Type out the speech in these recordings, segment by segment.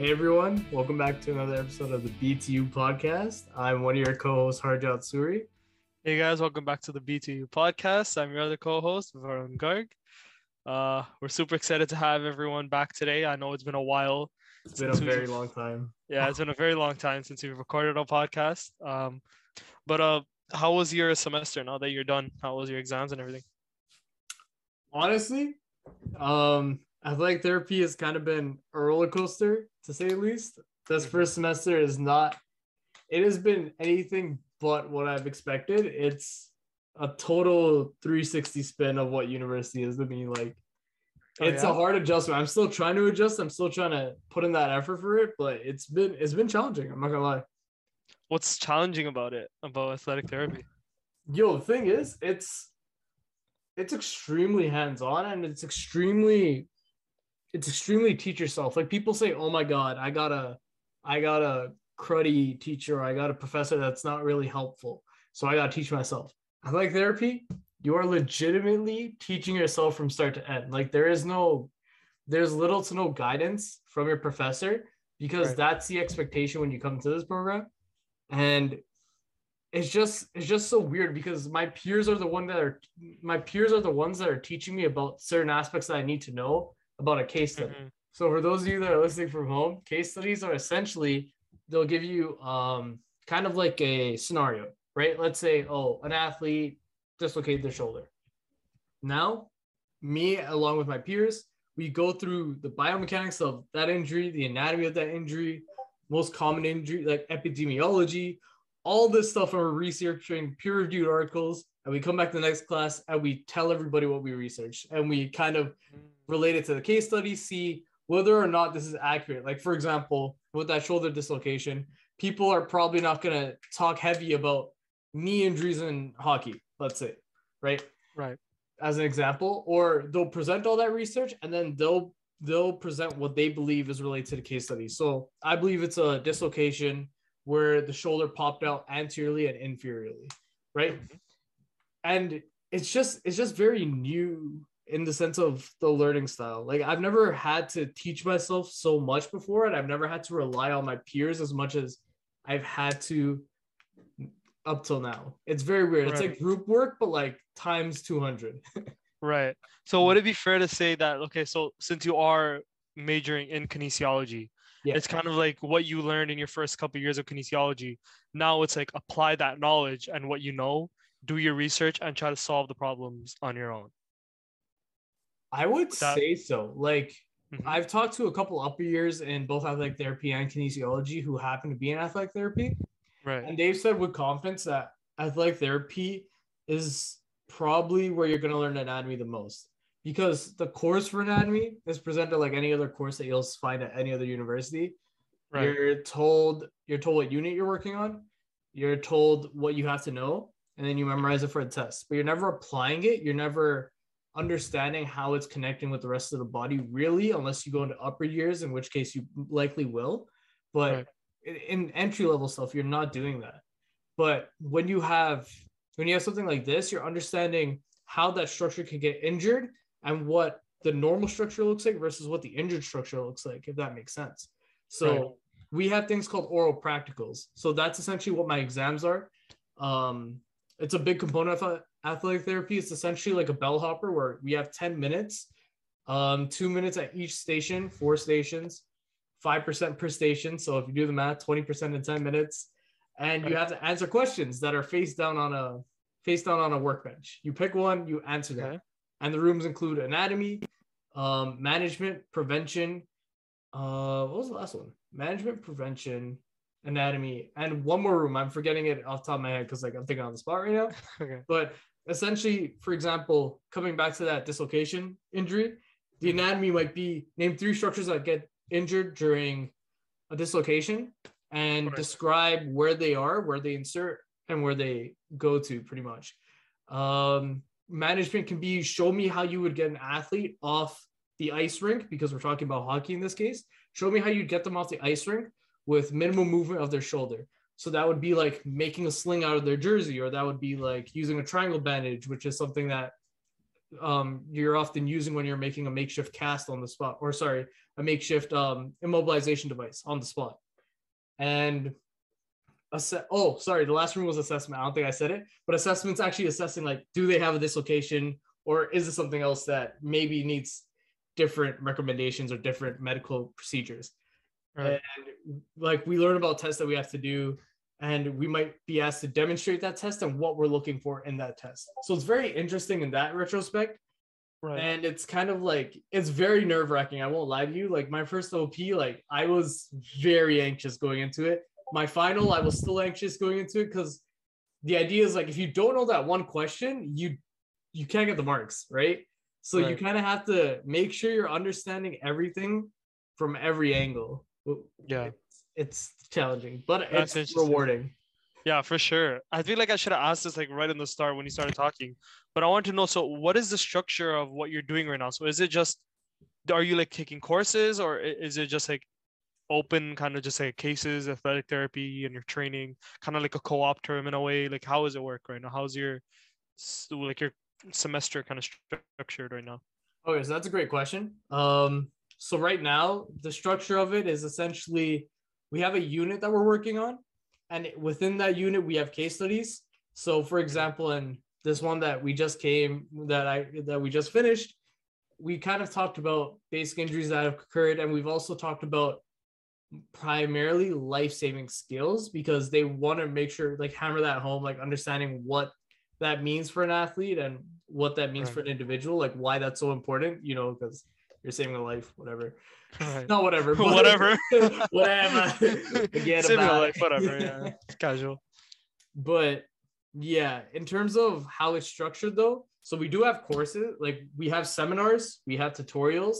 Hey everyone, welcome back to another episode of the BTU podcast. I'm one of your co-hosts, Harjot Suri. Hey guys, welcome back to the BTU podcast. I'm your other co-host, Varun Garg. Uh, we're super excited to have everyone back today. I know it's been a while. It's been a very long time. Yeah, it's been a very long time since we've recorded a podcast. Um, but uh, how was your semester now that you're done? How was your exams and everything? Honestly, um, athletic therapy has kind of been a roller coaster to say the least. This Mhm. first semester is not. It has been anything but what I've expected. It's a total 360 spin of what university is to me. Like, Oh, it's yeah? a hard adjustment. I'm still trying to adjust. I'm still trying to put in that effort for it, but it's been it's been challenging. I'm not gonna lie. What's challenging about it, about athletic therapy? Yo, the thing is, it's it's extremely hands-on and it's extremely it's extremely teach yourself. Like people say, oh my god, I got a I got a cruddy teacher, I got a professor that's not really helpful. So I gotta teach myself. I like therapy, you are legitimately teaching yourself from start to end. Like there is no there's little to no guidance from your professor because Right. that's the expectation when you come to this program. And it's just it's just so weird because my peers are the one that are my peers are the ones that are teaching me about certain aspects that I need to know about a case study. Mhm. So for those of you that are listening from home, case studies are essentially they'll give you um kind of like a scenario, right? Let's say, oh, an athlete dislocated their shoulder. Now, me along with my peers, we go through the biomechanics of that injury, the anatomy of that injury, most common injury, like epidemiology, all this stuff, and we're researching peer-reviewed articles. And we come back to the next class and we tell everybody what we researched, and we kind of relate it to the case study, see whether or not this is accurate. Like, for example, with that shoulder dislocation, people are probably not going to talk heavy about knee injuries in hockey, let's say, right? Right. As an example, or they'll present all that research and then they'll they'll present what they believe is related to the case study. So I believe it's a dislocation where the shoulder popped out anteriorly and inferiorly, right? Mhm. And it's just it's just very new in the sense of the learning style. Like I've never had to teach myself so much before, and I've never had to rely on my peers as much as I've had to up till now. It's very weird. It's like group work, but like times 200. Right. So would it be fair to say that okay, so since you are majoring in kinesiology, Yeah. it's kind of like what you learned in your first couple years of kinesiology. Now it's like apply that knowledge and what you know, do your research and try to solve the problems on your own. I would That- say so. Like Mhm. I've talked to a couple upper years in both athletic therapy and kinesiology who happen to be in athletic therapy. Right. And they've said with confidence that athletic therapy is probably where you're going to learn anatomy the most because the course for anatomy is presented like any other course that you'll find at any other university. Right. You're told you're told what unit you're working on, you're told what you have to know, and then you memorize it for a test. But you're never applying it. You're never understanding how it's connecting with the rest of the body, really, unless you go into upper years, in which case you likely will. But Right. in, entry level stuff, you're not doing that. But when you have when you have something like this, you're understanding how that structure can get injured and what the normal structure looks like versus what the injured structure looks like, if that makes sense. So Right. we have things called oral practicals. So that's essentially what my exams are. Um, it's a big component of athletic therapy. is essentially like a bellhopper where we have 10 minutes, um, two minutes at each station, four stations, 5% per station. So if you do the math, 20% in 10 minutes. And you have to answer questions that are face down on a face down on a workbench. You pick one, you answer. Okay. And the rooms include anatomy, um, management, prevention. Uh, what was the last one? Management, prevention, anatomy, and one more room. I'm forgetting it off the top of my head because like I'm thinking on the spot right now. Okay. But essentially, for example, coming back to that dislocation injury, the anatomy might be name three structures that get injured during a dislocation and Right. describe where they are, where they insert, and where they go to pretty much. Um, management can be show me how you would get an athlete off the ice rink because we're talking about hockey in this case. Show me how you'd get them off the ice rink with minimal movement of their shoulder. So that would be like making a sling out of their jersey, or that would be like using a triangle bandage, which is something that um, you're often using when you're making a makeshift cast on the spot, or sorry, a makeshift um, immobilization device on the spot. And ass- oh, sorry, the last room was assessment. I don't think I said it, but assessment's actually assessing like, do they have a dislocation, or is it something else that maybe needs different recommendations or different medical procedures? Right. And like we learn about tests that we have to do, and we might be asked to demonstrate that test and what we're looking for in that test. So it's very interesting in that retrospect. Right. And it's kind of like it's very nerve wracking. I won't lie to you. Like my first OP, like I was very anxious going into it. My final, I was still anxious going into it because the idea is like if you don't know that one question, you you can't get the marks, right? So you kind of have to make sure you're understanding everything from every angle. Yeah. It's challenging, but That's it's rewarding. Yeah, for sure. I feel like I should have asked this like right in the start when you started talking. But I want to know so what is the structure of what you're doing right now? So is it just are you like taking courses or is it just like open kind of just like cases, athletic therapy and your training, kind of like a co-op term in a way? Like how does it work right now? How's your like your semester kind of structured right now? Okay, so that's a great question. Um, so right now, the structure of it is essentially we have a unit that we're working on, and within that unit, we have case studies. So, for example, in this one that we just came that I that we just finished, we kind of talked about basic injuries that have occurred, and we've also talked about primarily life-saving skills because they want to make sure like hammer that home like understanding what that means for an athlete and what that means Right. for an individual like why that's so important you know because you're saving a life whatever Right. not whatever but- Whatever. whatever forget Saving a life, it. whatever, yeah. Casual. but yeah in terms of how it's structured though so we do have courses like we have seminars we have tutorials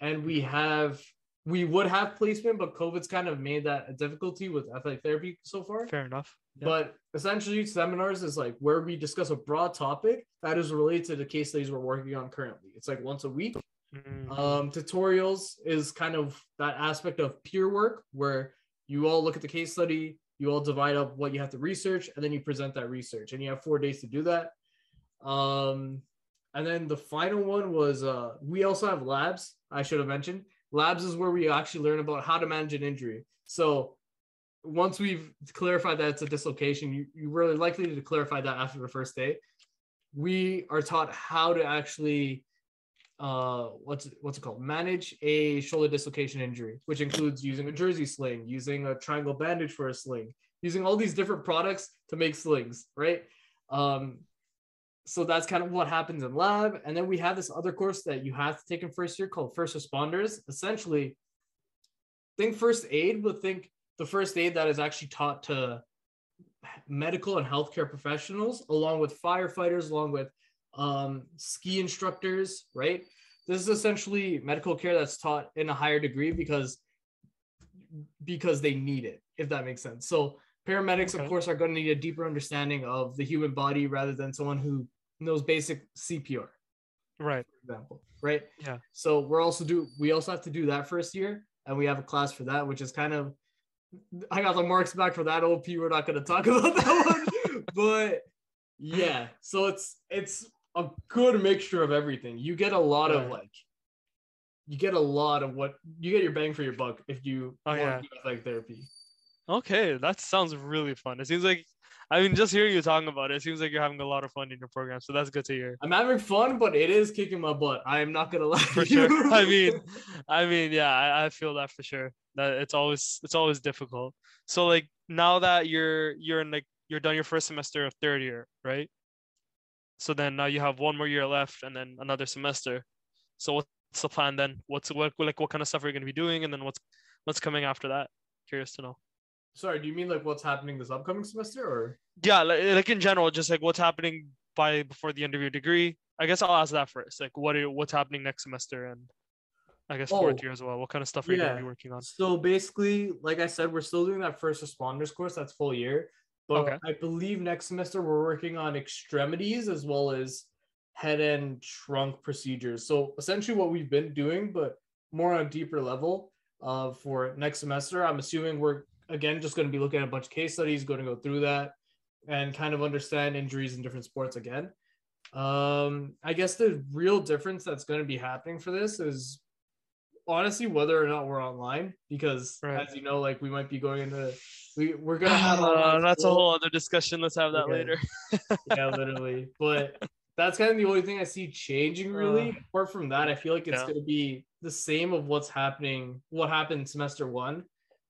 and we have we would have placement but covid's kind of made that a difficulty with athletic therapy so far Fair enough. Yeah. but essentially seminars is like where we discuss a broad topic that is related to the case studies we're working on currently it's like once a week Mm, um, tutorials is kind of that aspect of peer work where you all look at the case study, you all divide up what you have to research, and then you present that research. And you have four days to do that. Um, and then the final one was uh, we also have labs. I should have mentioned labs is where we actually learn about how to manage an injury. So once we've clarified that it's a dislocation, you, you're really likely to clarify that after the first day. We are taught how to actually uh what's what's it called? Manage a shoulder dislocation injury which includes using a jersey sling using a triangle bandage for a sling using all these different products to make slings right? Um so that's kind of what happens in lab. And then we have this other course that you have to take in first year called first responders. Essentially think first aid but think the first aid that is actually taught to medical and healthcare professionals along with firefighters along with um, ski instructors, right? This is essentially medical care that's taught in a higher degree because because they need it, if that makes sense. So paramedics, Okay. of course, are going to need a deeper understanding of the human body rather than someone who knows basic CPR, right. for example, right? Yeah. So we're also do we also have to do that first year, and we have a class for that, which is kind of I got the marks back for that OP. We're not going to talk about that one, but yeah. So it's it's a good mixture of everything. You get a lot of like, you get a lot of what you get your bang for your buck if you Oh, want yeah. to do therapy. Okay, that sounds really fun. It seems like, I mean, just hearing you talking about it, it seems like you're having a lot of fun in your program. So that's good to hear. I'm having fun, but it is kicking my butt. I am not gonna lie. For sure. I mean, I mean, yeah, I, I feel that for sure. That it's always it's always difficult. So like now that you're you're in like you're done your first semester of third year, right? So then now you have one more year left and then another semester. So what's the plan then? What's what like what kind of stuff are you gonna be doing and then what's what's coming after that? Curious to know. Sorry, do you mean like what's happening this upcoming semester, or yeah like, like in general just like what's happening by before the end of your degree i guess i'll ask that first like what are, what's happening next semester and i guess fourth Oh, year as well what kind of stuff are you going to be working on So basically, like I said, we're still doing that first responders course. That's full year. But Okay. I believe next semester we're working on extremities as well as head and trunk procedures. So essentially, what we've been doing, but more on a deeper level, uh, for next semester. I'm assuming we're again just going to be looking at a bunch of case studies, going to go through that, and kind of understand injuries in different sports again. Um, I guess the real difference that's going to be happening for this is honestly whether or not we're online because Right. as you know, like we might be going into we we're gonna have Uh, that's a whole other discussion. Let's have that Okay. later. yeah, literally. But that's kind of the only thing I see changing really. Uh, Apart from that, I feel like it's yeah. gonna be the same of what's happening, what happened semester one.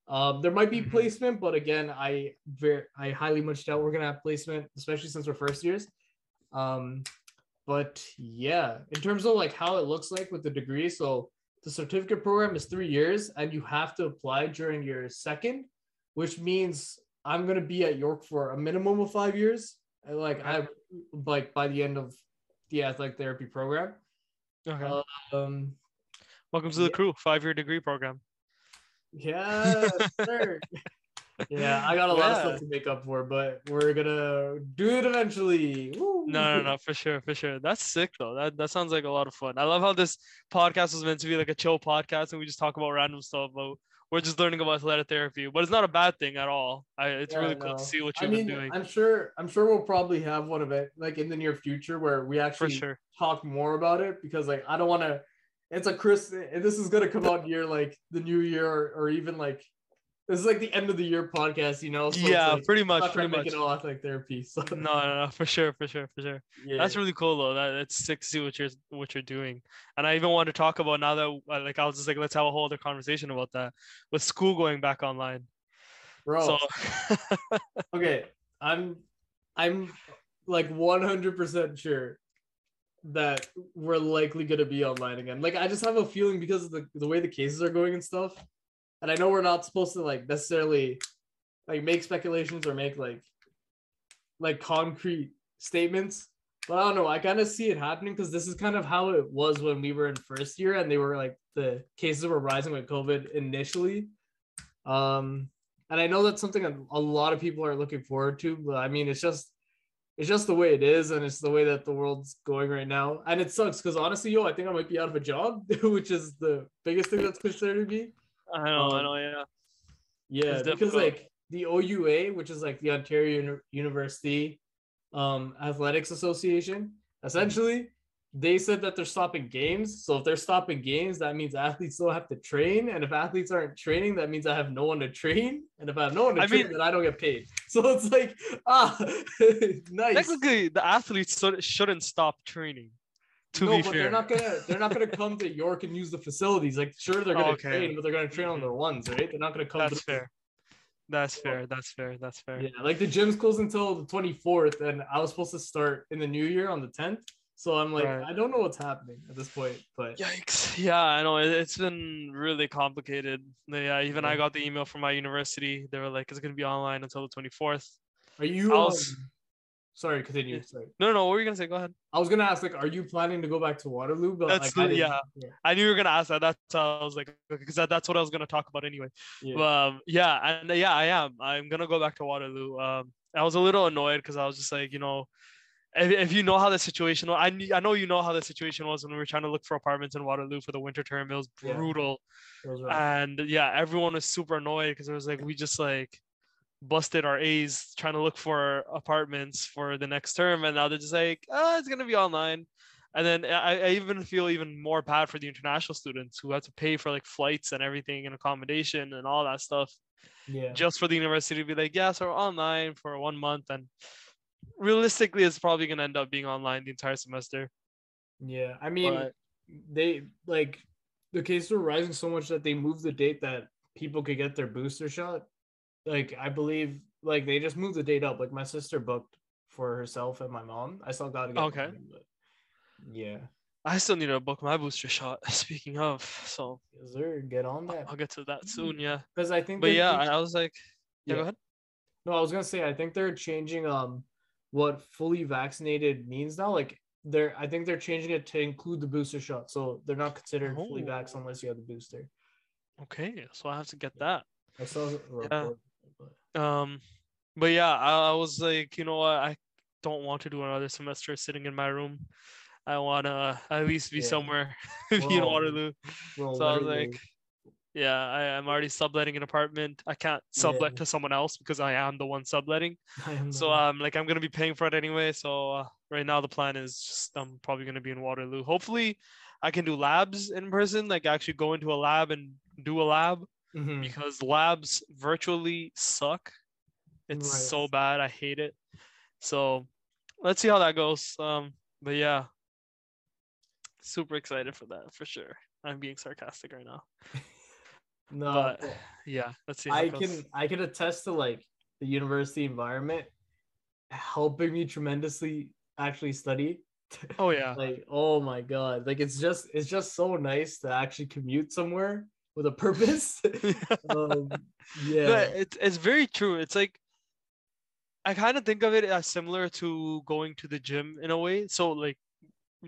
Um, there might be Mhm. placement, but again, I very I highly much doubt we're gonna have placement, especially since we're first years. Um, but yeah, in terms of like how it looks like with the degree, so the certificate program is three years, and you have to apply during your second, which means I'm gonna be at York for a minimum of five years. And, Like I like by the end of the athletic therapy program. Okay. Um, Welcome to the yeah. crew. Five year degree program. yeah, sir. yeah, I got a lot of stuff to make up for, but we're gonna do it eventually. Woo. No, no, no, for sure, for sure. That's sick though. That that sounds like a lot of fun. I love how this podcast was meant to be like a chill podcast and we just talk about random stuff, but we're just learning about athletic therapy. But it's not a bad thing at all. I, it's yeah, really cool to see what you've I mean, been doing. I'm sure. I'm sure we'll probably have one of it like in the near future where we actually sure. talk more about it because like I don't want to. It's a Chris. And this is gonna come out near like the new year or, or even like this is like the end of the year podcast. You know. So yeah, like, pretty much, pretty much. it all athletic therapy. So No, no, no, for sure, for sure, for sure. yeah. That's really cool though. That it's sick to see what you're what you're doing. And I even want to talk about now that uh, like I was just like let's have a whole other conversation about that with school going back online. bro. So okay, I'm I'm like 100% sure that we're likely going to be online again. Like I just have a feeling because of the, the way the cases are going and stuff. And I know we're not supposed to like necessarily like make speculations or make like like concrete statements. But I don't know. I kind of see it happening because this is kind of how it was when we were in first year and they were like the cases were rising with COVID initially. Um, and I know that's something a, lot of people are looking forward to, but I mean, it's just it's just the way it is, and it's the way that the world's going right now. And it sucks because honestly, yo, I think I might be out of a job, which is the biggest thing that's considered me. I know, I um, know, yeah. Yeah, It's because difficult. like the OUA, which is like the Ontario Uni- University um, Athletics Association, essentially they said that they're stopping games. So if they're stopping games, that means athletes still have to train, and if athletes aren't training, that means I have no one to train, and if I have no one to I train, mean- then I don't get paid. So it's like ah, nice. Technically, the athletes shouldn't stop training. To no, be but fair, they're not gonna they're not gonna come to York and use the facilities. Like sure they're gonna okay. train, but they're gonna train on their ones, right? They're not gonna come. that's to fair. That's fair. That's fair. That's fair. Yeah, like the gym's closed until the 24th, and I was supposed to start in the new year on the 10th. So I'm like, Right. I don't know what's happening at this point, but Yikes! Yeah, I know it, it's been really complicated. Yeah, even I got the email from my university. They were like, "It's gonna be online until the 24th." are you? I Um, was- sorry, continue. Sorry, No, no, what were you gonna say? Go ahead. I was gonna ask, like, are you planning to go back to Waterloo? But That's like, I yeah. yeah, I knew you were gonna ask that. That's how I was like, because that, that's what I was gonna talk about anyway. yeah. Um, yeah, and uh, yeah, I am. I'm gonna go back to Waterloo. Um, I was a little annoyed because I was just like, you know, if, if you know how the situation, I I know you know how the situation was when we were trying to look for apartments in Waterloo for the winter term. It was Yeah. brutal, Those are- and yeah, everyone was super annoyed because it was like we just like busted our A's trying to look for apartments for the next term, and now they're just like, oh, it's gonna be online. And then I, I even feel even more bad for the international students who have to pay for like flights and everything and accommodation and all that stuff yeah, just for the university to be like, yeah, so we're online for one month. And realistically, it's probably going to end up being online the entire semester. yeah. I mean, But they like the cases were rising so much that they moved the date that people could get their booster shot. Like I believe, like they just moved the date up. Like my sister booked for herself and my mom. I still got to get Okay. yeah. I still need to book my booster shot. Speaking of, so Is there get on that? I'll get to that soon. Yeah. Because I think But yeah, I was like, yeah, Yeah. go ahead. no, I was gonna say I think they're changing um what fully vaccinated means now. Like they're I think they're changing it to include the booster shot. So they're not considered fully vax Oh. unless you have the booster. Okay, so I have to get that. I saw a report, but Um, but yeah, I, I was like, you know what, I don't want to do another semester sitting in my room. I want to at least be Yeah. somewhere, be in Waterloo. well, So I was like, Yeah, I, I'm already subletting an apartment. I can't sublet Yeah. to someone else because I am the one subletting. so I am um, like I'm gonna be paying for it anyway. So uh, right now the plan is just I'm probably gonna be in Waterloo. Hopefully, I can do labs in person. Like actually go into a lab and do a lab Mhm. because labs virtually suck. It's Right. so bad. I hate it. So let's see how that goes. Um, but yeah, super excited for that for sure. I'm being sarcastic right now, no, but but yeah, let's see. I goes. can I can attest to like the university environment helping me tremendously actually study. Oh yeah, Like, oh my god. Like it's just it's just so nice to actually commute somewhere with a purpose. um, yeah. No, it's it's very true. It's like I kind of think of it as similar to going to the gym in a way. So like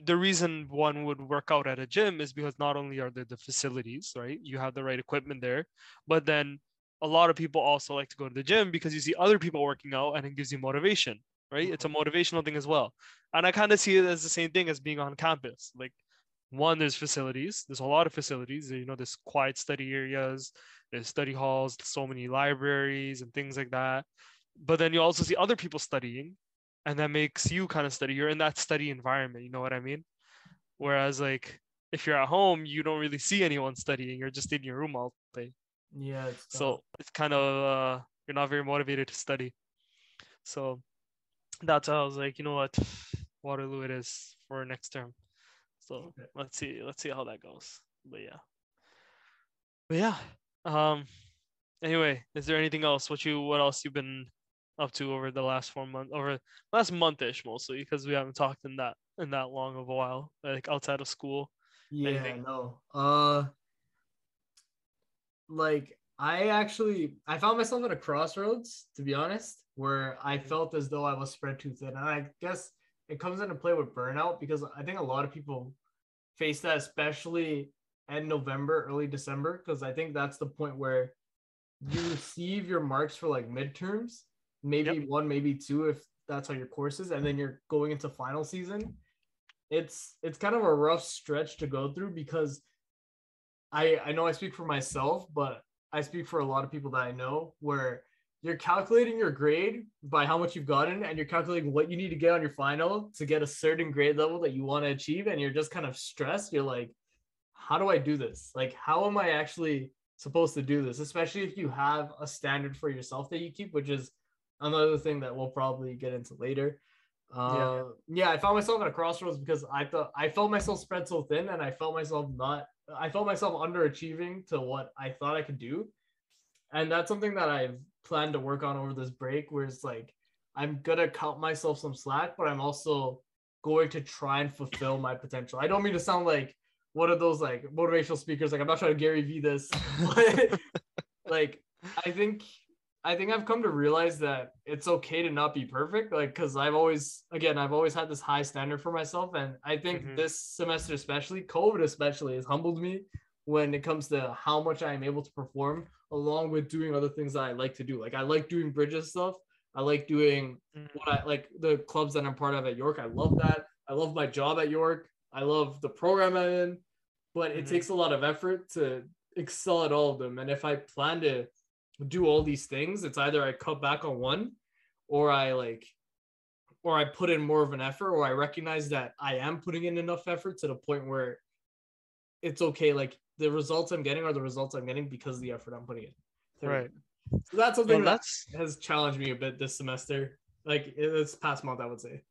the reason one would work out at a gym is because not only are there the facilities, right? You have the right equipment there, but then a lot of people also like to go to the gym because you see other people working out and it gives you motivation, right? It's a motivational thing as well. And I kind of see it as the same thing as being on campus. Like one, there's facilities. There's a lot of facilities. You know, there's quiet study areas, there's study halls, so many libraries and things like that. But then you also see other people studying, and that makes you kind of study. You're in that study environment. You know what I mean? Whereas like if you're at home, you don't really see anyone studying. You're just in your room all day. yeah. It's. So it's kind of uh, you're not very motivated to study. So that's how I was like, you know what, Waterloo it is for next term. So Okay. let's see, let's see how that goes. But yeah, but yeah. Um. Anyway, is there anything else? What you what else you've been up to over the last four months, over last month-ish mostly, because we haven't talked in that in that long of a while, like outside of school. Yeah, anything? no. Uh like I actually I found myself at a crossroads, to be honest, where I Mhm. felt as though I was spread too thin. And I guess it comes into play with burnout because I think a lot of people face that, especially end November, early December, because I think that's the point where you receive your marks for like midterms, maybe one, maybe two, if that's how your course is, and then you're going into final season. It's it's kind of a rough stretch to go through because I I know I speak for myself, but I speak for a lot of people that I know where you're calculating your grade by how much you've gotten and you're calculating what you need to get on your final to get a certain grade level that you want to achieve and you're just kind of stressed. You're like, how do I do this? Like how am I actually supposed to do this? Especially if you have a standard for yourself that you keep, which is another thing that we'll probably get into later. Uh, yeah. I found myself at a crossroads because I thought I felt myself spread so thin, and I felt myself not. I felt myself underachieving to what I thought I could do, and that's something that I've planned to work on over this break. Where it's like I'm gonna cut myself some slack, but I'm also going to try and fulfill my potential. I don't mean to sound like one of those like motivational speakers. Like I'm not trying to Gary Vee this, but like I think I think I've come to realize that it's okay to not be perfect. Like, cause I've always, again, I've always had this high standard for myself. And I think Mhm. this semester, especially COVID, especially has humbled me when it comes to how much I am able to perform along with doing other things that I like to do. Like I like doing bridges stuff. I like doing Mm. what I like the clubs that I'm part of at York. I love that. I love my job at York. I love the program I'm in, but it Mhm. takes a lot of effort to excel at all of them. And if I plan to do all these things, it's either I cut back on one or I like or I put in more of an effort or I recognize that I am putting in enough effort to the point where it's okay. Like the results I'm getting are the results I'm getting because of the effort I'm putting in. Right. So that's something Well, that that's has challenged me a bit this semester. Like this past month, I would say.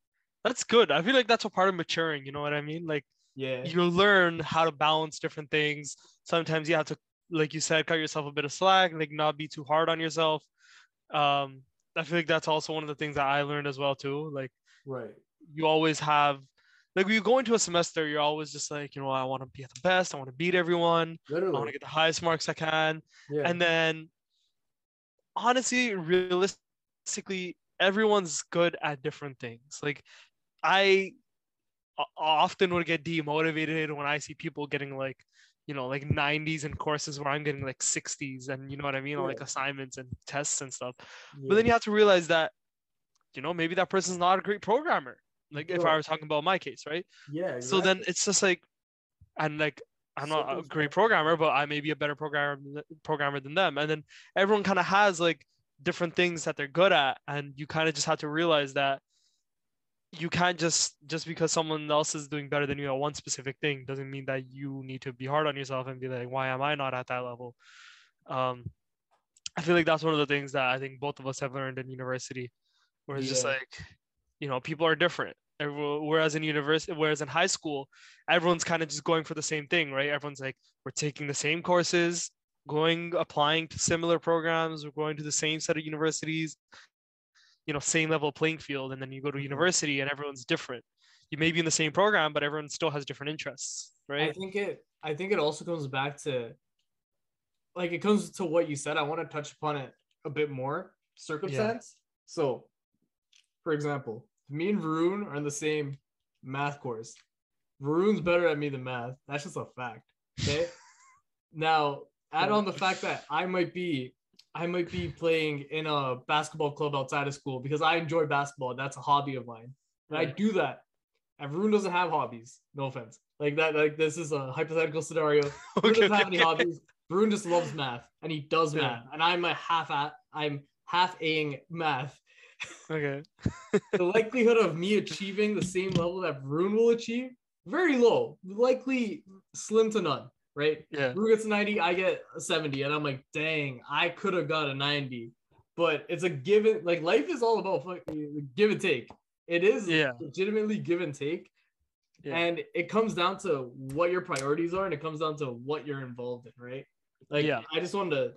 that's good. I feel like that's a part of maturing. You know what I mean? Like Yeah. you learn how to balance different things. Sometimes you have to, like you said, cut yourself a bit of slack, like not be too hard on yourself. Um, I feel like that's also one of the things that I learned as well too. Like Right. you always have, like when you go into a semester, you're always just like, you know, I want to be at the best. I want to beat everyone. I want to get the highest marks I can. Yeah. And then, honestly, realistically, everyone's good at different things. Like, I often would get demotivated when I see people getting like, you know, like 90s in courses where I'm getting like 60s, and you know what I mean, on like assignments and tests and stuff. yeah. But then you have to realize that, you know, maybe that person's not a great programmer. Like, if I was talking about my case, right? yeah. So then it's just like, and like I'm not a great programmer, but I may be a better programmer than- programmer than them. And then everyone kind of has like different things that they're good at, and you kind of just have to realize that you can't just just because someone else is doing better than you at one specific thing doesn't mean that you need to be hard on yourself and be like, why am I not at that level? Um, I feel like that's one of the things that I think both of us have learned in university, where it's just like, you know, people are different. Everyone, whereas in university, whereas in high school, everyone's kind of just going for the same thing, right? Everyone's like, we're taking the same courses, going applying to similar programs, we're going to the same set of universities, you know, same level playing field. And then you go to Mhm. university and everyone's different. You may be in the same program, but everyone still has different interests, right? I think it I think it also comes back to like it comes to what you said. I want to touch upon it a bit more. Circumstance. So for example, me and Varun are in the same math course. Varun's better at me than math. That's just a fact. Okay. now add on the fact that I might be I might be playing in a basketball club outside of school because I enjoy basketball. That's a hobby of mine. And I do that. And Varun doesn't have hobbies. No offense. Like that, like this is a hypothetical scenario. Varun Okay, doesn't have any hobbies. Varun just loves math and he does Yeah. math. And I'm a half at I'm half aing math. Okay. The likelihood of me achieving the same level that Varun will achieve, very low. Likely slim to none, right? Yeah. Varun gets a 90, I get a 70, and I'm like, dang, I could have got a 90. But it's a given, like life is all about fucking give and take. It is Yeah. legitimately give and take. Yeah. And it comes down to what your priorities are and it comes down to what you're involved in, right? Like Yeah. I just wanted to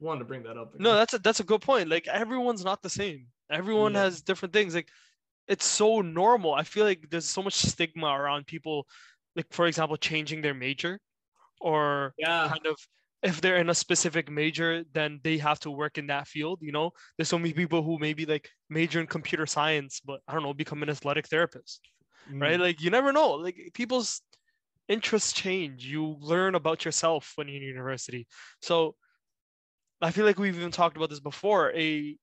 wanted to bring that up. No, that's a that's a good point. Like everyone's not the same. Everyone Yeah. has different things. Like it's so normal. I feel like there's so much stigma around people, like for example, changing their major, or yeah. kind of if they're in a specific major, then they have to work in that field. You know, there's so many people who maybe like major in computer science, but I don't know, become an athletic therapist, right? Mm. Like you never know. Like people's interests change. You learn about yourself when you're in university. So I feel like we've even talked about this before. A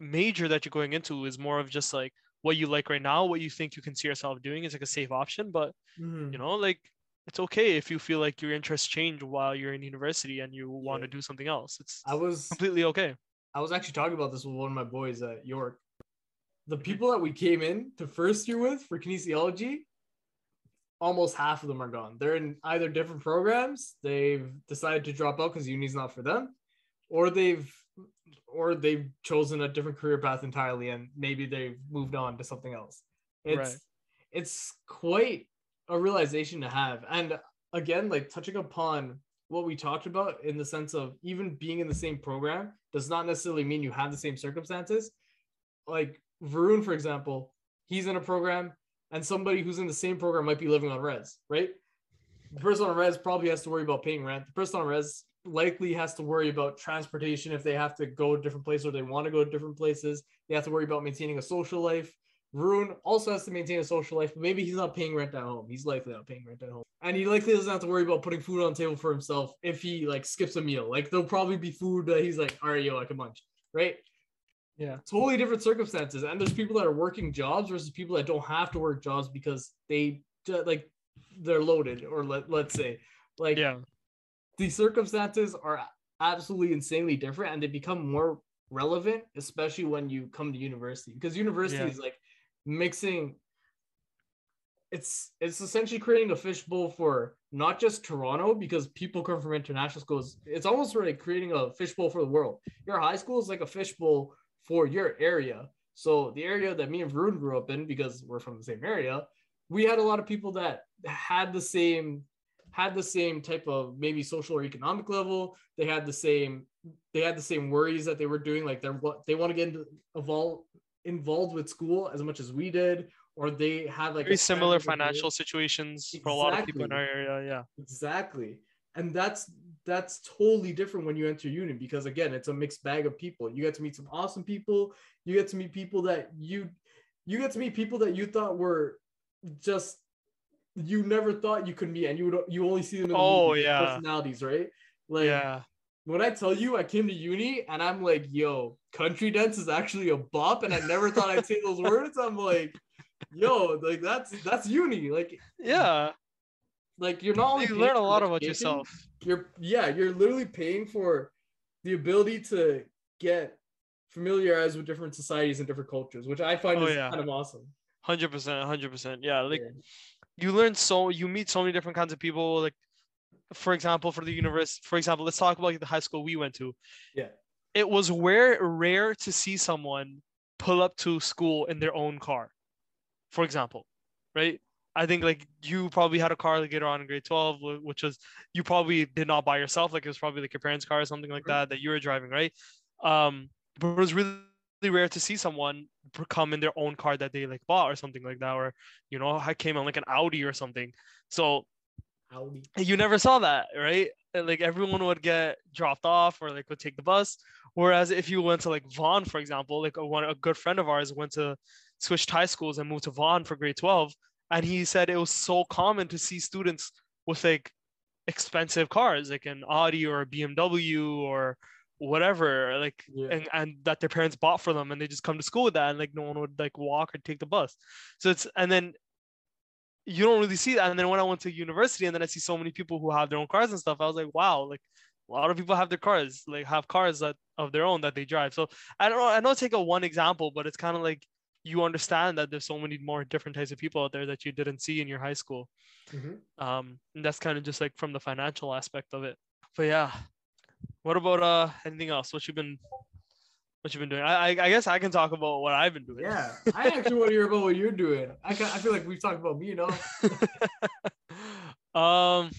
major that you're going into is more of just like what you like right now, what you think you can see yourself doing is like a safe option. But Mhm. you know, like it's okay if you feel like your interests change while you're in university and you want to do something else. It's I was completely okay. I was actually talking about this with one of my boys at York. The people that we came in to first year with for kinesiology, almost half of them are gone. They're in either different programs, they've decided to drop out because uni's not for them, or they've or they've chosen a different career path entirely and maybe they've moved on to something else. It's Right. it's quite a realization to have. And again, like touching upon what we talked about in the sense of even being in the same program does not necessarily mean you have the same circumstances. Like Varun, for example, he's in a program and somebody who's in the same program might be living on res, right? The person on res probably has to worry about paying rent. The person on res likely has to worry about transportation if they have to go to different places or they want to go to different places. They have to worry about maintaining a social life. Varun also has to maintain a social life, but maybe he's not paying rent at home. He's likely not paying rent at home. And he likely doesn't have to worry about putting food on the table for himself if he like skips a meal. Like there'll probably be food that he's like, all right, yo, I can munch. Right? Yeah. Totally different circumstances. And there's people that are working jobs versus people that don't have to work jobs because they like they're loaded, or let, let's say. Like Yeah. The circumstances are absolutely insanely different and they become more relevant especially when you come to university because university Yeah. is like mixing it's it's essentially creating a fishbowl for not just toronto because people come from international schools it's almost like creating a fishbowl for the world your high school is like a fishbowl for your area so the area that me and Varun grew up in because we're from the same area we had a lot of people that had the same had the same type of maybe social or economic level. They had the same they had the same worries that they were doing. Like they're what they want to get into, evolve, involved with school as much as we did, or they have like Very similar standard of living. financial situations for a lot of people in our area. Yeah. Exactly. And that's that's totally different when you enter uni because again, it's a mixed bag of people. You get to meet some awesome people. You get to meet people that you you get to meet people that you thought were just you never thought you could meet and you would you only see them in the Oh, movies, yeah. personalities, right? Like yeah. when I tell you I came to uni and I'm like, yo, country dance is actually a bop, and I never thought I'd say those words. I'm like, yo, like that's that's uni. Like Yeah. like you're not only You learn a lot about yourself. You're yeah, you're literally paying for the ability to get familiarized with different societies and different cultures, which I find Oh, is yeah. kind of awesome. Hundred percent, hundred percent. Yeah, like Yeah. You learn so you meet so many different kinds of people. Like, for example, for the universe, for example, let's talk about like, the high school we went to. Yeah. It was rare rare to see someone pull up to school in their own car. For example, right? I think like you probably had a car later on in grade 12, which was you probably did not buy yourself. Like it was probably like your parents' car or something like Mhm. that that you were driving, right? Um, but it was really rare to see someone come in their own car that they like bought or something like that, or you know, I came on like an Audi or something. So Audi. you never saw that, right? Like everyone would get dropped off or like would take the bus. Whereas if you went to like Vaughan, for example, like a, one a good friend of ours went to switched high schools and moved to Vaughan for grade 12. And he said it was so common to see students with like expensive cars, like an Audi or a BMW or whatever, like Yeah. and, and that their parents bought for them and they just come to school with that and like no one would like walk or take the bus. So it's and then you don't really see that. And then when I went to university and then I see so many people who have their own cars and stuff, I was like, wow, like a lot of people have their cars, like have cars that of their own that they drive. So I don't know, I know take a one example, but it's kind of like you understand that there's so many more different types of people out there that you didn't see in your high school. Mhm. Um, and that's kind of just like from the financial aspect of it. But yeah, what about uh anything else? What you've been what you've been doing? I I, I guess I can talk about what I've been doing. Yeah, I actually want to hear about what you're doing. I, ca- I feel like we've talked about me, you know. um,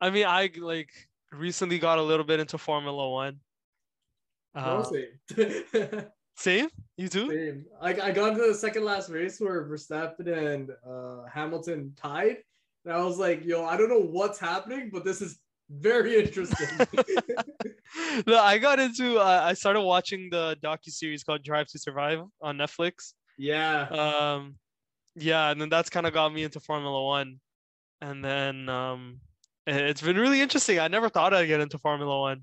I mean, I like recently got a little bit into Formula One. Uh, Same. same, you too? Same. I, I got into the second last race where Verstappen and uh, Hamilton tied, and I was like, "Yo, I don't know what's happening, but this is very interesting." no, I got into. Uh, I started watching the docu series called Drive to Survive on Netflix. yeah, Um, yeah, and then that's kind of got me into Formula One, and then um, it- it's been really interesting. I never thought I'd get into Formula One,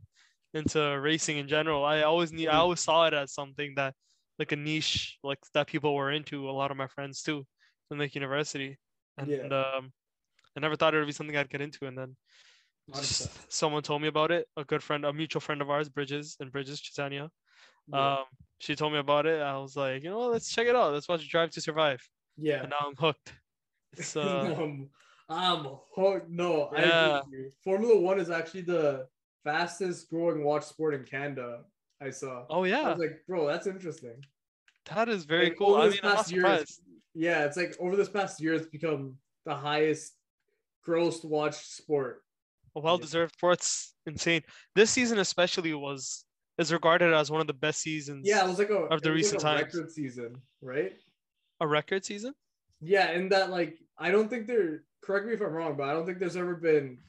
into racing in general. I always need. I Mm. always saw it as something that, like a niche, like that people were into. A lot of my friends too, in like university, and Yeah. um, I never thought it would be something I'd get into, and then. Just 100%. someone told me about it. A good friend, a mutual friend of ours, Bridges and Bridges Chisania. yeah. Um, she told me about it. I was like, you know, let's check it out. Let's watch Drive to Survive. yeah. And now I'm hooked. It's uh, um, I'm hooked. No, I agree Yeah. Formula One is actually the fastest growing watch sport in Canada. I saw. oh yeah. I was like, bro, that's interesting. that is very Like, cool. I mean, past year, Yeah, it's like over this past year, it's become the highest grossed watch sport. Well deserved it's insane. This season especially was is regarded as one of the best seasons. Yeah, it was like a Of the recent like a times. record season, right? a record season. Yeah, and that like I don't think there. Correct me if I'm wrong, but I don't think there's ever been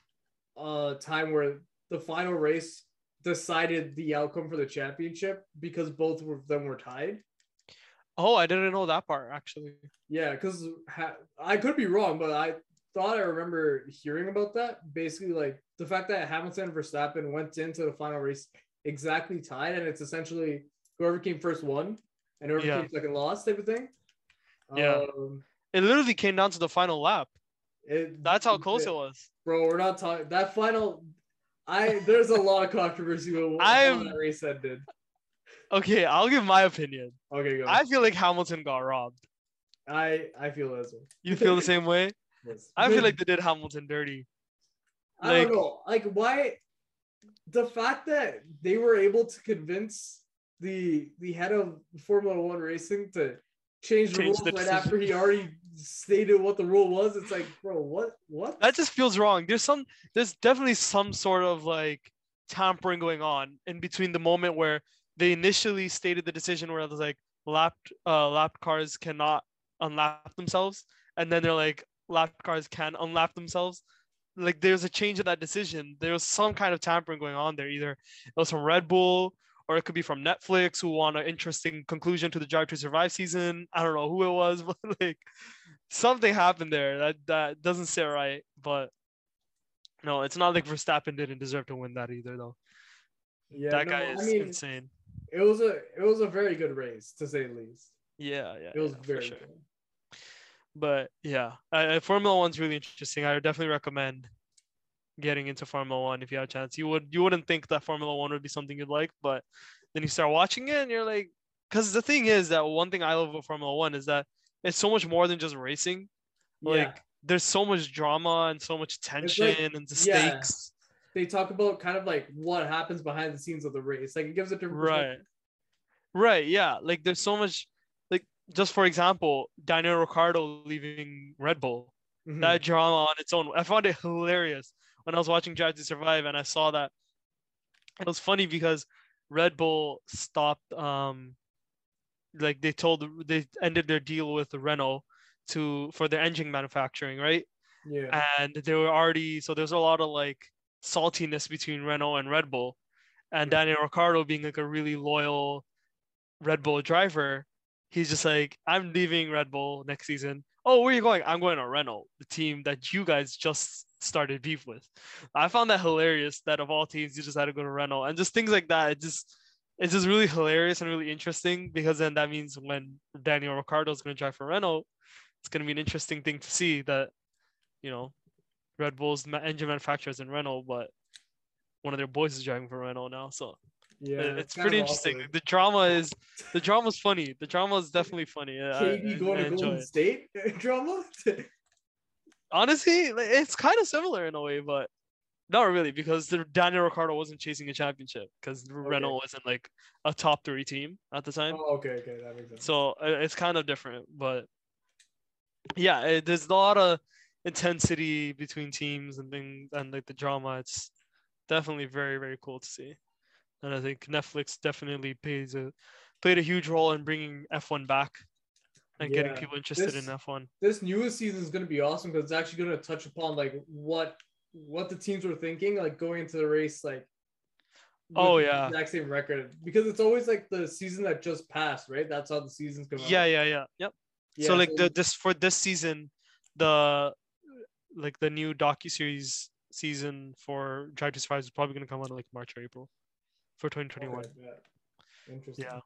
a time where the final race decided the outcome for the championship because both of them were tied. Oh, I didn't know that part actually. Yeah, because ha- I could be wrong, but I thought I remember hearing about that. Basically, like the fact that Hamilton and Verstappen went into the final race exactly tied, and it's essentially whoever came first won, and whoever Yeah. came second lost, type of thing. Yeah. Um, It literally came down to the final lap. it, That's how close it was. bro. We're not talking that final. I there's a lot of controversy with how that race ended. Okay, I'll give my opinion. Okay, go. I feel like Hamilton got robbed. I I feel as well. You feel the same way? Yes. I feel like they did Hamilton dirty. I like- don't know. Like why the fact that they were able to convince the the head of Formula One racing to change the Change rules the right after he already stated what the rule was, it's like, bro, what what? That just feels wrong. There's some there's definitely some sort of like tampering going on in between the moment where they initially stated the decision where it was like lapped uh lapped cars cannot unlap themselves and then they're like lapped cars can unlap themselves. Like there's a change in that decision. There was some kind of tampering going on there. Either it was from Red Bull or it could be from Netflix who want an interesting conclusion to the Drive to Survive season. I don't know who it was, but like something happened there that that doesn't sit right. But no, it's not like Verstappen didn't deserve to win that either, though. yeah, that no, guy I is mean, insane. it was a it was a very good race to say the least. Yeah, yeah. It was yeah, very sure. good. But yeah, uh, Formula One's really interesting. I would definitely recommend getting into Formula One if you have a chance. You would you wouldn't think that Formula One would be something you'd like, but then you start watching it and you're like, because the thing is that one thing I love about Formula One is that it's so much more than just racing. Like yeah. there's so much drama and so much tension like- and the yeah. stakes. They talk about kind of like what happens behind the scenes of the race. Like it gives a different Right. Right. Yeah. Like there's so much just for example, Daniel Ricciardo leaving Red Bull. Mhm. That drama on its own. I found it hilarious when I was watching Drive to Survive and I saw that. It was funny because Red Bull stopped um like they told they ended their deal with Renault to for their engine manufacturing, right? yeah. and they were already so there's a lot of like saltiness between Renault and Red Bull, and Daniel Ricciardo being like a really loyal Red Bull driver, he's just like, I'm leaving Red Bull next season. Oh, where are you going? I'm going to Renault, the team that you guys just started beef with. I found that hilarious that of all teams you just had to go to Renault and just things like that. It just it's just really hilarious and really interesting because then that means when Daniel Ricciardo is going to drive for Renault, it's going to be an interesting thing to see that you know, Red Bull's engine manufacturers in Renault, but one of their boys is driving for Renault now. So yeah. it's pretty interesting. awkward. The drama is the drama's funny. The drama is definitely funny. I, I- KD I- going I to Golden it. State drama. Honestly, it's kind of similar in a way, but not really because the Daniel Ricciardo wasn't chasing a championship because Renault wasn't like a top three team at the time. oh, okay, okay, that makes sense. So it's kind of different, but yeah, it, there's a lot of intensity between teams and things, and like the drama. It's definitely very very cool to see, and I think Netflix definitely plays a played a huge role in bringing F1 back and getting people interested in F1. this newest season is going to be awesome because it's actually going to touch upon like what what the teams were thinking, like going into the race, like. Oh, the yeah. exact same record because it's always like the season that just passed, right? That's how the seasons come out. Yeah, yeah, yeah, yep. Yeah, so like the this for this season, the like the new docu series season for Drive to Survive is probably gonna come out in like March or April for 2021. okay, yeah. Interesting. Yeah.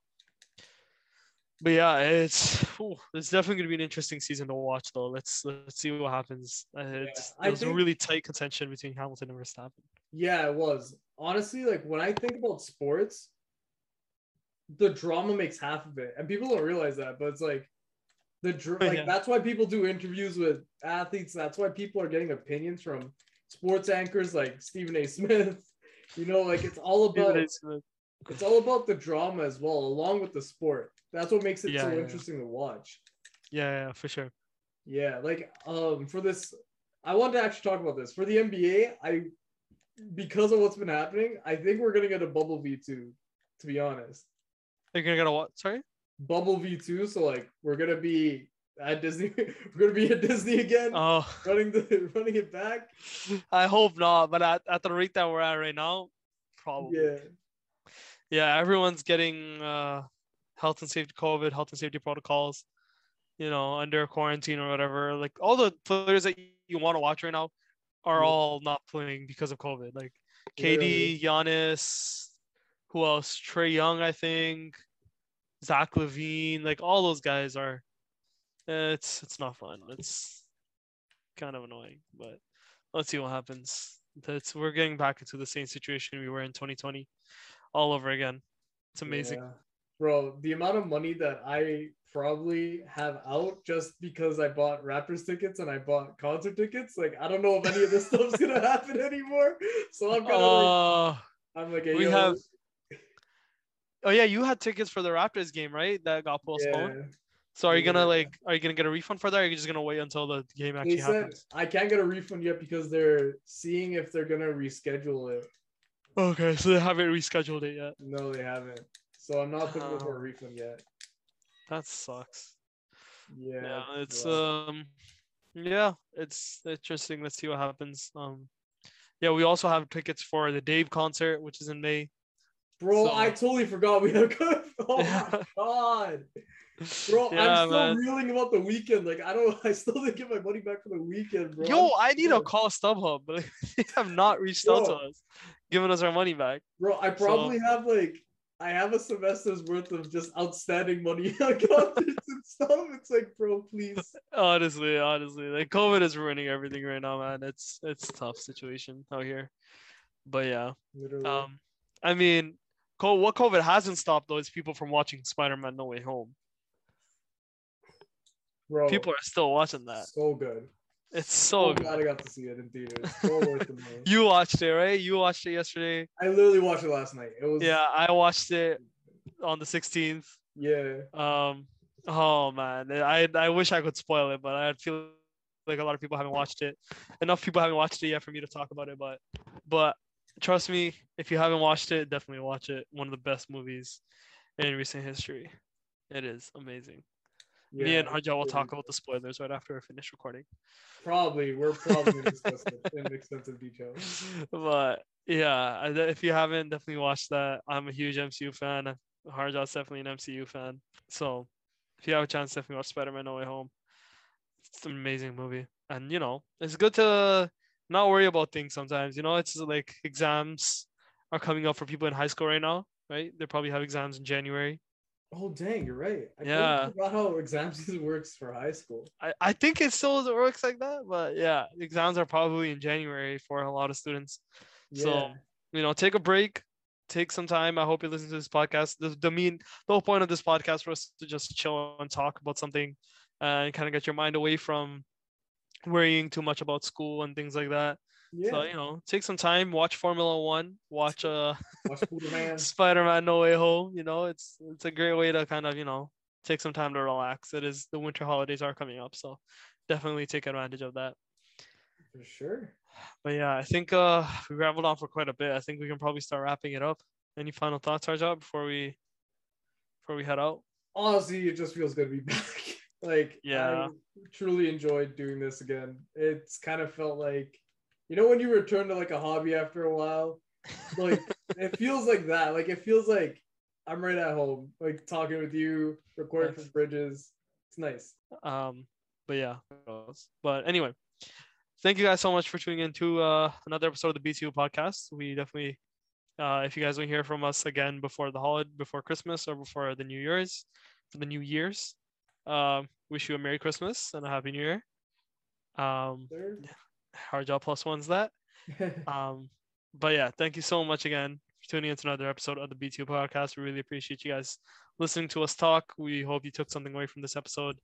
But yeah, it's ooh, it's definitely gonna be an interesting season to watch though. Let's let's see what happens. Uh, it's, I it was a really tight contention between Hamilton and Verstappen. Yeah, it was. Honestly, like when I think about sports, the drama makes half of it. And people don't realize that, but it's like the dr- like Yeah. that's why people do interviews with athletes. That's why people are getting opinions from sports anchors like Stephen A. Smith. You know, like it's all about It's, all about the drama as well, along with the sport. That's what makes it Yeah, so yeah, yeah. interesting to watch. Yeah, yeah, for sure. Yeah, like um for this, I want to actually talk about this for the NBA. I because of what's been happening, I think we're gonna get a bubble V two. To be honest, You're gonna get a what? Sorry. bubble V two. So like we're gonna be at Disney. we're gonna be at Disney again, Oh, running the running it back. I hope not. But at, at the rate that we're at right now, probably. Yeah, yeah, everyone's getting uh, health and safety COVID, health and safety protocols, you know, under quarantine or whatever. Like all the players that you want to watch right now are Yeah. all not playing because of COVID. Like. KD, Giannis, who else? Trae Young, I think, Zach LaVine, like all those guys are. Eh, It's it's not fun. It's kind of annoying, but let's see what happens. That's we're getting back into the same situation we were in 2020, all over again. It's amazing. Yeah. bro. The amount of money that I probably have out just because I bought Raptors tickets and I bought concert tickets. Like I don't know if any of this stuff's gonna happen anymore. So I'm kind of like, Uh, I'm like, hey, we yo, have- oh yeah, you had tickets for the Raptors game, right? That got postponed. yeah. So are you gonna like, are you gonna get a refund for that? Or are you just gonna wait until the game They actually said happens? I can't get a refund yet because they're seeing if they're gonna reschedule it. Okay, so they haven't rescheduled it yet. No, they haven't. So I'm not putting in for a refund yet. That sucks. Yeah, Yeah, it's rough. um, yeah, it's interesting. Let's see what happens. Um, yeah, we also have tickets for the Dave concert, which is in May. bro. so- I totally forgot we have. Oh Yeah. my god. Bro, Yeah, I'm still man. reeling about the Weeknd. Like I don't, I still didn't get my money back for the Weeknd, bro. Yo, I'm need to call StubHub, but they have not reached out to us, giving us our money back. Bro, I probably have like I have a semester's worth of just outstanding money on concerts and stuff. It's like, bro, please. honestly, honestly, like COVID is ruining everything right now, man. It's it's a tough situation out here. But yeah, Literally. um, I mean, what COVID hasn't stopped though is people from watching Spider-Man: No Way Home. Bro, People are still watching that. so good. It's So so good. glad I got to see it in theaters. So worth the money. You watched it, right? You watched it yesterday. I literally watched it last night. It was Yeah, I watched it on the 16th. yeah. Um, oh man, I I wish I could spoil it, but I feel like a lot of people haven't watched it. Enough people haven't watched it yet for me to talk about it, but but trust me, if you haven't watched it, definitely watch it. One of the best movies in recent history. It is amazing. Me and Harja will talk about the spoilers right after I finish recording. Probably we're probably gonna in extensive detail. but yeah, if you haven't, definitely watch that. I'm a huge MCU fan. Harja's definitely an MCU fan. So if you have a chance, definitely watch Spider-Man: No Way Home. It's an amazing movie, and you know it's good to not worry about things sometimes. You know, it's like exams are coming up for people in high school right now, right? They probably have exams in January. Oh dang, you're right. I Yeah. yeah. forgot how exam season works for high school. I, I think it still works like that, but yeah, exams are probably in January for a lot of students. So, you know, take a break, take some time. I hope you listen to this podcast. The, the mean, the whole point of this podcast for us to just chill and talk about something uh, and kind of get your mind away from worrying too much about school and things like that. Yeah. So, you know, take some time, watch Formula One, watch uh, Watch Spider-Man. No Way Home. You know, it's it's a great way to kind of, you know, take some time to relax. It is the winter holidays are coming up, so definitely take advantage of that. For sure. But yeah, I think uh we rambled on for quite a bit. I think we can probably start wrapping it up. Any final thoughts, Arjab, before we before we head out? Honestly, it just feels good to be back. like, Yeah. I truly enjoyed doing this again. It's kind of felt like, you know, when you return to like a hobby after a while, like it feels like that. Like it feels like I'm right at home, like talking with you, recording Nice. from bridges. It's nice. Um, but yeah. But anyway, thank you guys so much for tuning in to uh another episode of the BTU podcast. We definitely uh if you guys don't hear from us again before the holiday before Christmas or before the New Year's for the New Year's, um, wish you a Merry Christmas and a Happy New Year. Um Sir. Hard job plus one's that. Um, but yeah, thank you so much again for tuning into another episode of the B2 podcast. We really appreciate you guys listening to us talk. We hope you took something away from this episode.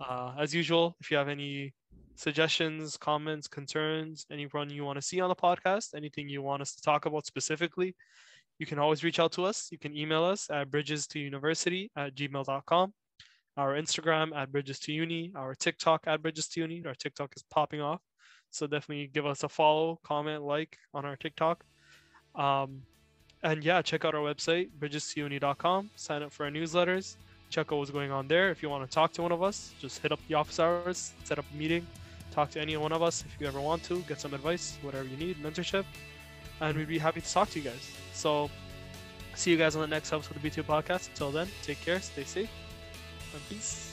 Uh, as usual, if you have any suggestions, comments, concerns, anyone you want to see on the podcast, anything you want us to talk about specifically, you can always reach out to us. You can email us at bridges to university at gmail.com, our Instagram at bridges to uni, our TikTok at bridges to uni. Our TikTok is popping off. So definitely give us a follow, comment, like on our TikTok. Um, and yeah, check out our website, bridges2uni.com. Sign up for our newsletters. Check out what's going on there. If you want to talk to one of us, just hit up the office hours, set up a meeting, talk to any one of us if you ever want to, get some advice, whatever you need, mentorship. And we'd be happy to talk to you guys. So see you guys on the next episode of the B2 podcast. Until then, take care, stay safe, and peace.